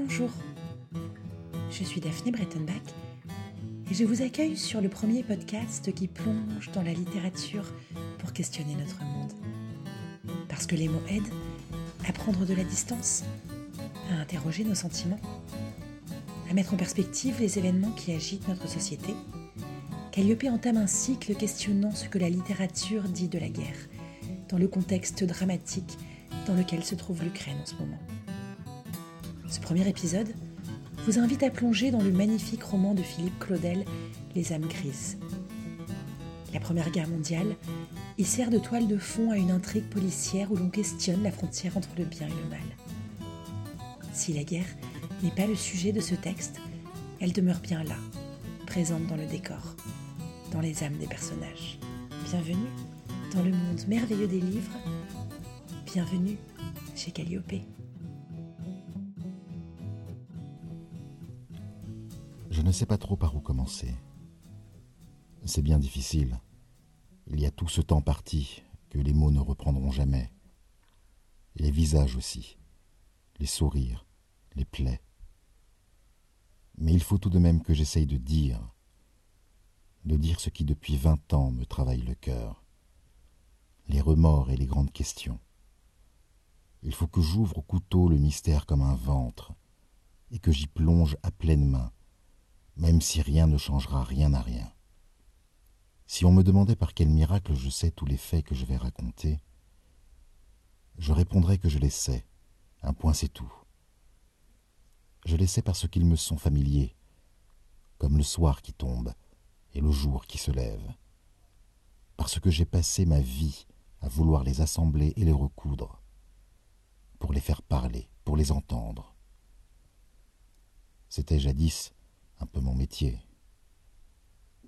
Bonjour, je suis Daphné Brettenbach et je vous accueille sur le premier podcast qui plonge dans la littérature pour questionner notre monde. Parce que les mots aident à prendre de la distance, à interroger nos sentiments, à mettre en perspective les événements qui agitent notre société. Calliope entame un cycle questionnant ce que la littérature dit de la guerre, dans le contexte dramatique dans lequel se trouve l'Ukraine en ce moment. Ce premier épisode vous invite à plonger dans le magnifique roman de Philippe Claudel, Les âmes grises. La Première Guerre mondiale y sert de toile de fond à une intrigue policière où l'on questionne la frontière entre le bien et le mal. Si la guerre n'est pas le sujet de ce texte, elle demeure bien là, présente dans le décor, dans les âmes des personnages. Bienvenue dans le monde merveilleux des livres. Bienvenue chez Calliope. Ne sais pas trop par où commencer. C'est bien difficile. Il y a tout ce temps parti que les mots ne reprendront jamais. les visages aussi, les sourires, les plaies. Mais il faut tout de même que j'essaye de dire, de dire ce qui depuis vingt ans me travaille le cœur, les remords et les grandes questions. Il faut que j'ouvre au couteau le mystère comme un ventre, et que j'y plonge à pleine main, même si rien ne changera rien à rien. Si on me demandait par quel miracle je sais tous les faits que je vais raconter, je répondrais que je les sais, un point c'est tout. Je les sais parce qu'ils me sont familiers, comme le soir qui tombe et le jour qui se lève, parce que j'ai passé ma vie à vouloir les assembler et les recoudre, pour les faire parler, pour les entendre. C'était jadis un peu mon métier.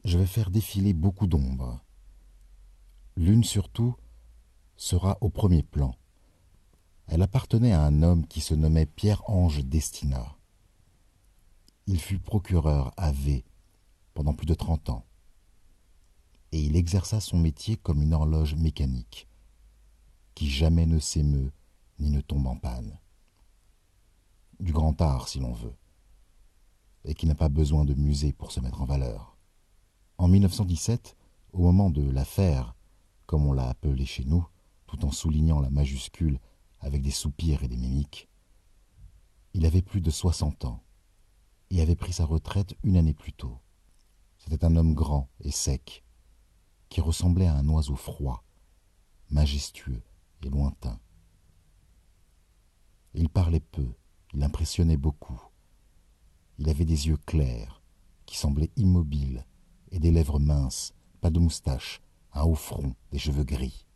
Je vais faire défiler beaucoup d'ombres. L'une surtout sera au premier plan. Elle appartenait à un homme qui se nommait Pierre-Ange Destina. Il fut procureur à V pendant plus de trente ans, et il exerça son métier comme une horloge mécanique, qui jamais ne s'émeut ni ne tombe en panne. Du grand art, si l'on veut et qui n'a pas besoin de musée pour se mettre en valeur. En 1917, au moment de l'affaire, comme on l'a appelé chez nous, tout en soulignant la majuscule avec des soupirs et des mimiques, il avait plus de soixante ans et avait pris sa retraite une année plus tôt. C'était un homme grand et sec, qui ressemblait à un oiseau froid, majestueux et lointain. Il parlait peu, il impressionnait beaucoup. Il avait des yeux clairs, qui semblaient immobiles, et des lèvres minces, pas de moustache, un haut front, des cheveux gris.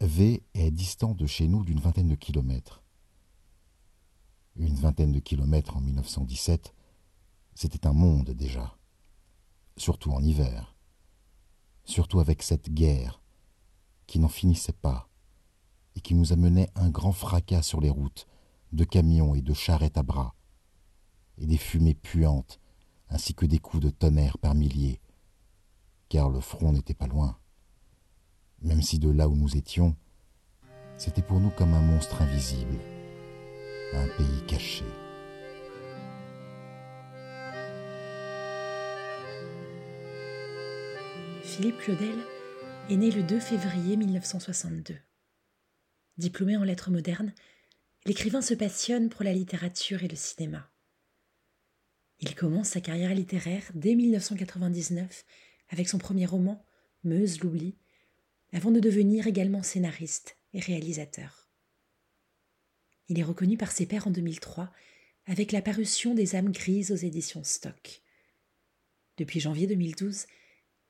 V est distant de chez nous d'une vingtaine de kilomètres. Une vingtaine de kilomètres en 1917, c'était un monde déjà, surtout en hiver, surtout avec cette guerre qui n'en finissait pas et qui nous amenait un grand fracas sur les routes, de camions et de charrettes à bras, et des fumées puantes, ainsi que des coups de tonnerre par milliers, car le front n'était pas loin. Même si de là où nous étions, c'était pour nous comme un monstre invisible, un pays caché. Philippe Claudel est né le 2 février 1962. Diplômé en lettres modernes, l'écrivain se passionne pour la littérature et le cinéma. Il commence sa carrière littéraire dès 1999 avec son premier roman, Meuse l'oubli, avant de devenir également scénariste et réalisateur. Il est reconnu par ses pairs en 2003 avec la parution des âmes grises aux éditions Stock. Depuis janvier 2012,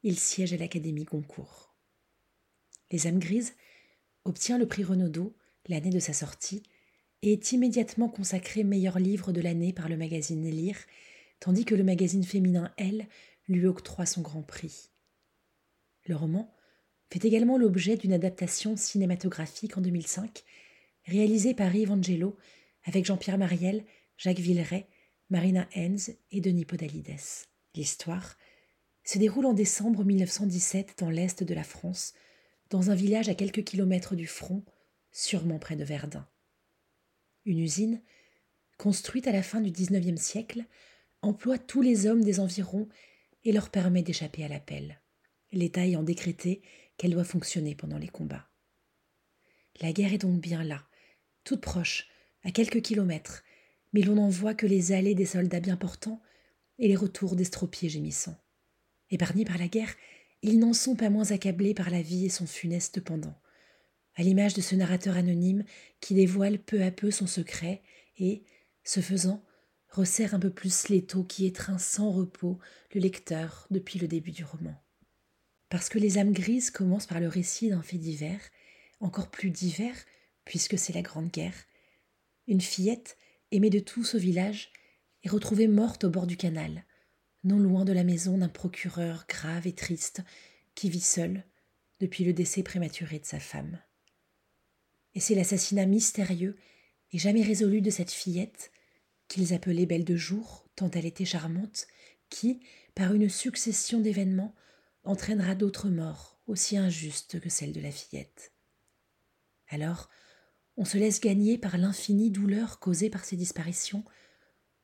il siège à l'Académie Goncourt. Les âmes grises obtient le prix Renaudot l'année de sa sortie et est immédiatement consacré meilleur livre de l'année par le magazine Lire tandis que le magazine féminin Elle lui octroie son grand prix. Le roman fait également l'objet d'une adaptation cinématographique en 2005, réalisée par Yves Angelo avec Jean-Pierre Mariel, Jacques Villeray, Marina Hens et Denis Podalides. L'histoire se déroule en décembre 1917 dans l'est de la France, dans un village à quelques kilomètres du front, sûrement près de Verdun. Une usine construite à la fin du XIXe siècle, emploie tous les hommes des environs et leur permet d'échapper à l'appel, l'État ayant décrété qu'elle doit fonctionner pendant les combats. La guerre est donc bien là, toute proche, à quelques kilomètres, mais l'on n'en voit que les allées des soldats bien portants et les retours d'estropiés gémissants. Épargnés par la guerre, ils n'en sont pas moins accablés par la vie et son funeste pendant, à l'image de ce narrateur anonyme qui dévoile peu à peu son secret et, ce faisant, resserre un peu plus l'étau qui étreint sans repos le lecteur depuis le début du roman. Parce que les âmes grises commencent par le récit d'un fait divers, encore plus divers puisque c'est la Grande Guerre. Une fillette, aimée de tous au village, est retrouvée morte au bord du canal, non loin de la maison d'un procureur grave et triste qui vit seul depuis le décès prématuré de sa femme. Et c'est l'assassinat mystérieux et jamais résolu de cette fillette, qu'ils appelaient Belle de jour, tant elle était charmante, qui, par une succession d'événements, entraînera d'autres morts aussi injustes que celle de la fillette. Alors, on se laisse gagner par l'infinie douleur causée par ces disparitions,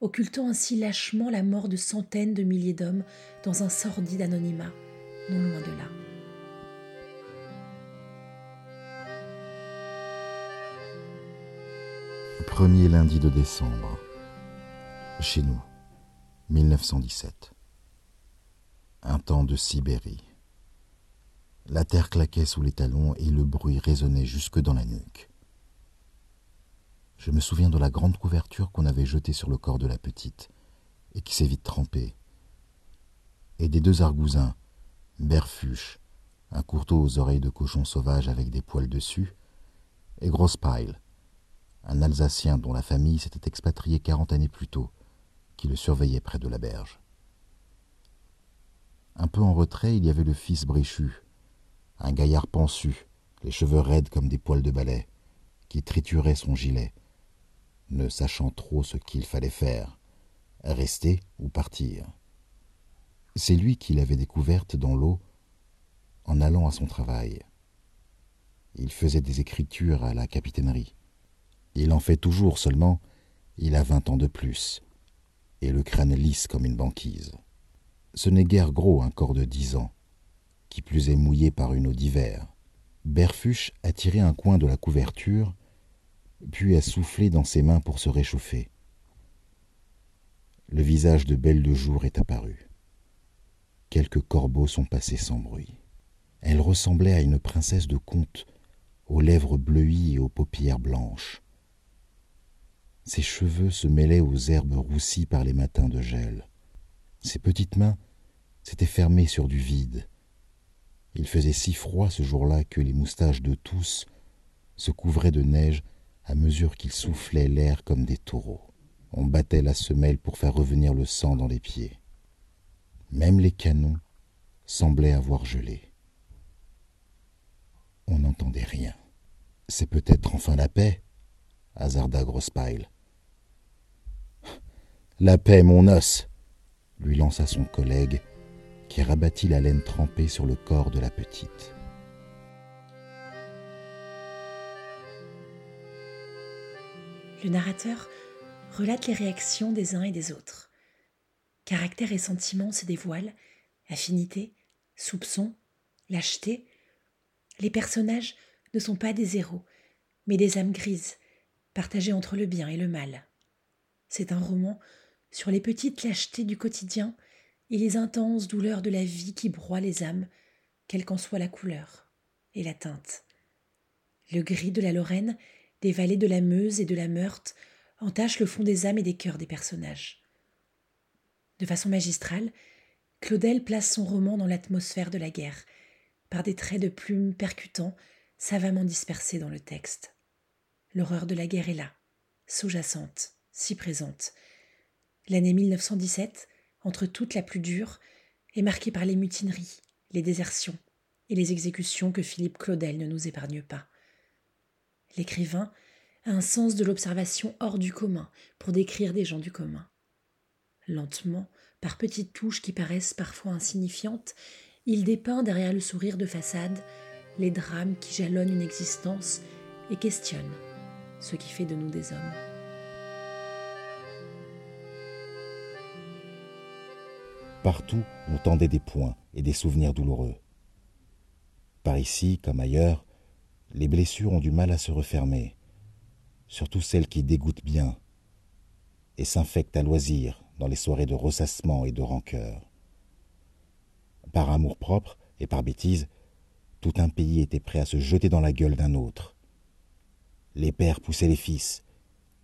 occultant ainsi lâchement la mort de centaines de milliers d'hommes dans un sordide anonymat, non loin de là. Premier lundi de décembre, chez nous, 1917. Un temps de Sibérie. La terre claquait sous les talons et le bruit résonnait jusque dans la nuque. Je me souviens de la grande couverture qu'on avait jetée sur le corps de la petite, et qui s'est vite trempée, et des deux argousins, Berfuche, un courteau aux oreilles de cochon sauvage avec des poils dessus, et Grosspile, un Alsacien dont la famille s'était expatriée quarante années plus tôt, qui le surveillait près de la berge. Un peu en retrait, il y avait le fils Bréchu, un gaillard pensu, les cheveux raides comme des poils de balai, qui triturait son gilet, ne sachant trop ce qu'il fallait faire, rester ou partir. C'est lui qui l'avait découverte dans l'eau en allant à son travail. Il faisait des écritures à la capitainerie. Il en fait toujours seulement, il a vingt ans de plus, et le crâne lisse comme une banquise. Ce n'est guère gros un corps de dix ans, qui plus est mouillé par une eau d'hiver. Berfuche a tiré un coin de la couverture puis a soufflé dans ses mains pour se réchauffer. Le visage de Belle de Jour est apparu. Quelques corbeaux sont passés sans bruit. Elle ressemblait à une princesse de conte, aux lèvres bleuies et aux paupières blanches. Ses cheveux se mêlaient aux herbes roussies par les matins de gel. Ses petites mains s'étaient fermées sur du vide. Il faisait si froid ce jour-là que les moustaches de tous se couvraient de neige à mesure qu'ils soufflaient l'air comme des taureaux. On battait la semelle pour faire revenir le sang dans les pieds. Même les canons semblaient avoir gelé. On n'entendait rien. C'est peut-être enfin la paix, hasarda Grosspile. La paix, mon os lui lança son collègue, qui rabattit la laine trempée sur le corps de la petite. le narrateur relate les réactions des uns et des autres. Caractère et sentiments se dévoilent, affinité, soupçon, lâcheté. Les personnages ne sont pas des héros, mais des âmes grises, partagées entre le bien et le mal. C'est un roman sur les petites lâchetés du quotidien et les intenses douleurs de la vie qui broient les âmes, quelle qu'en soit la couleur et la teinte. Le gris de la Lorraine des vallées de la Meuse et de la Meurthe entachent le fond des âmes et des cœurs des personnages. De façon magistrale, Claudel place son roman dans l'atmosphère de la guerre, par des traits de plumes percutants, savamment dispersés dans le texte. L'horreur de la guerre est là, sous-jacente, si présente. L'année 1917, entre toutes la plus dure, est marquée par les mutineries, les désertions et les exécutions que Philippe Claudel ne nous épargne pas. L'écrivain a un sens de l'observation hors du commun pour décrire des gens du commun. Lentement, par petites touches qui paraissent parfois insignifiantes, il dépeint derrière le sourire de façade les drames qui jalonnent une existence et questionne ce qui fait de nous des hommes. Partout on tendait des poings et des souvenirs douloureux. Par ici, comme ailleurs, les blessures ont du mal à se refermer, surtout celles qui dégoûtent bien, et s'infectent à loisir dans les soirées de ressassement et de rancœur. Par amour-propre et par bêtise, tout un pays était prêt à se jeter dans la gueule d'un autre. Les pères poussaient les fils,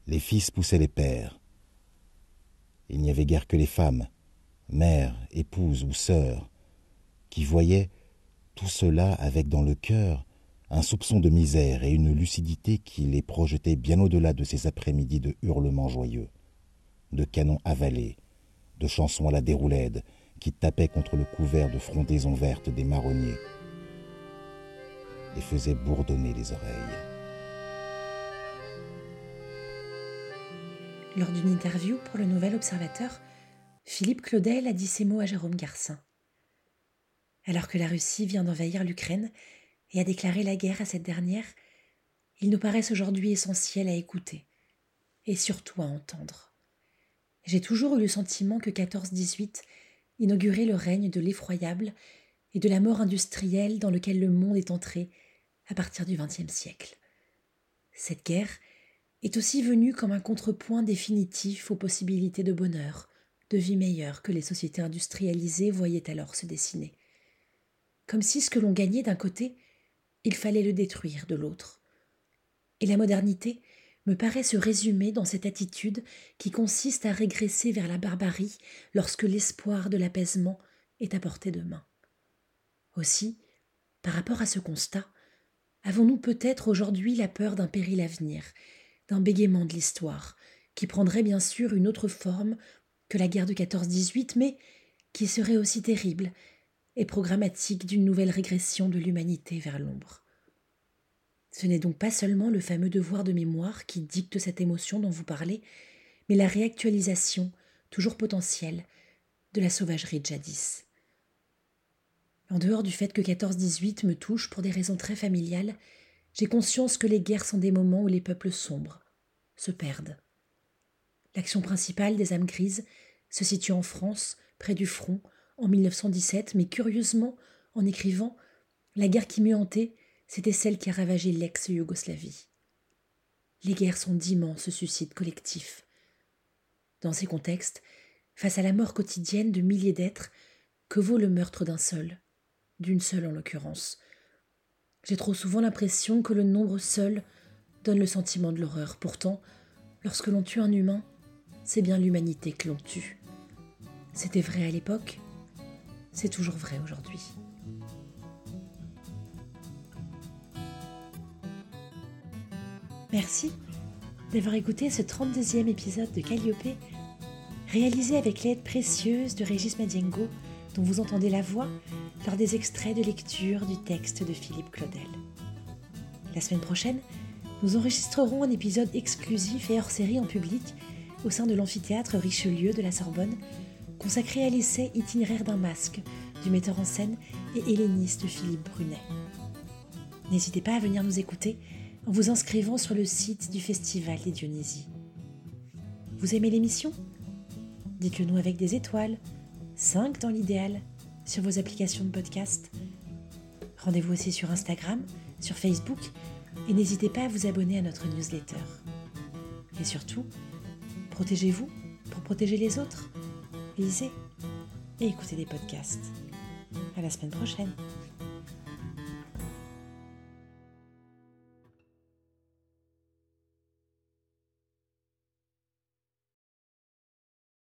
les fils poussaient les pères. Il n'y avait guère que les femmes, mères, épouses ou sœurs, qui voyaient tout cela avec dans le cœur un soupçon de misère et une lucidité qui les projetait bien au-delà de ces après-midi de hurlements joyeux, de canons avalés, de chansons à la déroulède qui tapaient contre le couvert de frondaisons vertes des marronniers et faisaient bourdonner les oreilles. Lors d'une interview pour le Nouvel Observateur, Philippe Claudel a dit ces mots à Jérôme Garcin. Alors que la Russie vient d'envahir l'Ukraine et a déclaré la guerre à cette dernière, il nous paraissent aujourd'hui essentiel à écouter et surtout à entendre. J'ai toujours eu le sentiment que 14-18 inaugurait le règne de l'effroyable et de la mort industrielle dans lequel le monde est entré à partir du XXe siècle. Cette guerre est aussi venue comme un contrepoint définitif aux possibilités de bonheur, de vie meilleure que les sociétés industrialisées voyaient alors se dessiner. Comme si ce que l'on gagnait d'un côté, il fallait le détruire de l'autre. Et la modernité me paraît se résumer dans cette attitude qui consiste à régresser vers la barbarie lorsque l'espoir de l'apaisement est à portée de main. Aussi, par rapport à ce constat, avons-nous peut-être aujourd'hui la peur d'un péril à venir, d'un bégaiement de l'histoire, qui prendrait bien sûr une autre forme la guerre de 14-18, mais qui serait aussi terrible et programmatique d'une nouvelle régression de l'humanité vers l'ombre. Ce n'est donc pas seulement le fameux devoir de mémoire qui dicte cette émotion dont vous parlez, mais la réactualisation, toujours potentielle, de la sauvagerie de jadis. En dehors du fait que 14-18 me touche pour des raisons très familiales, j'ai conscience que les guerres sont des moments où les peuples sombres se perdent. L'action principale des âmes grises se situe en France, près du front, en 1917, mais curieusement, en écrivant, la guerre qui m'eût hanté, c'était celle qui a ravagé l'ex-Yougoslavie. Les guerres sont d'immenses suicides collectifs. Dans ces contextes, face à la mort quotidienne de milliers d'êtres, que vaut le meurtre d'un seul, d'une seule en l'occurrence J'ai trop souvent l'impression que le nombre seul donne le sentiment de l'horreur. Pourtant, lorsque l'on tue un humain, c'est bien l'humanité que l'on tue. C'était vrai à l'époque, c'est toujours vrai aujourd'hui. Merci d'avoir écouté ce 32e épisode de Calliope, réalisé avec l'aide précieuse de Régis Madiengo, dont vous entendez la voix lors des extraits de lecture du texte de Philippe Claudel. La semaine prochaine, nous enregistrerons un épisode exclusif et hors série en public au sein de l'amphithéâtre Richelieu de la Sorbonne, consacré à l'essai Itinéraire d'un masque du metteur en scène et helléniste Philippe Brunet. N'hésitez pas à venir nous écouter en vous inscrivant sur le site du Festival des Dionysies. Vous aimez l'émission? Dites-le nous avec des étoiles, 5 dans l'idéal, sur vos applications de podcast. Rendez-vous aussi sur Instagram, sur Facebook et n'hésitez pas à vous abonner à notre newsletter. Et surtout, protégez-vous pour protéger les autres. Lisez et écoutez des podcasts. À la semaine prochaine.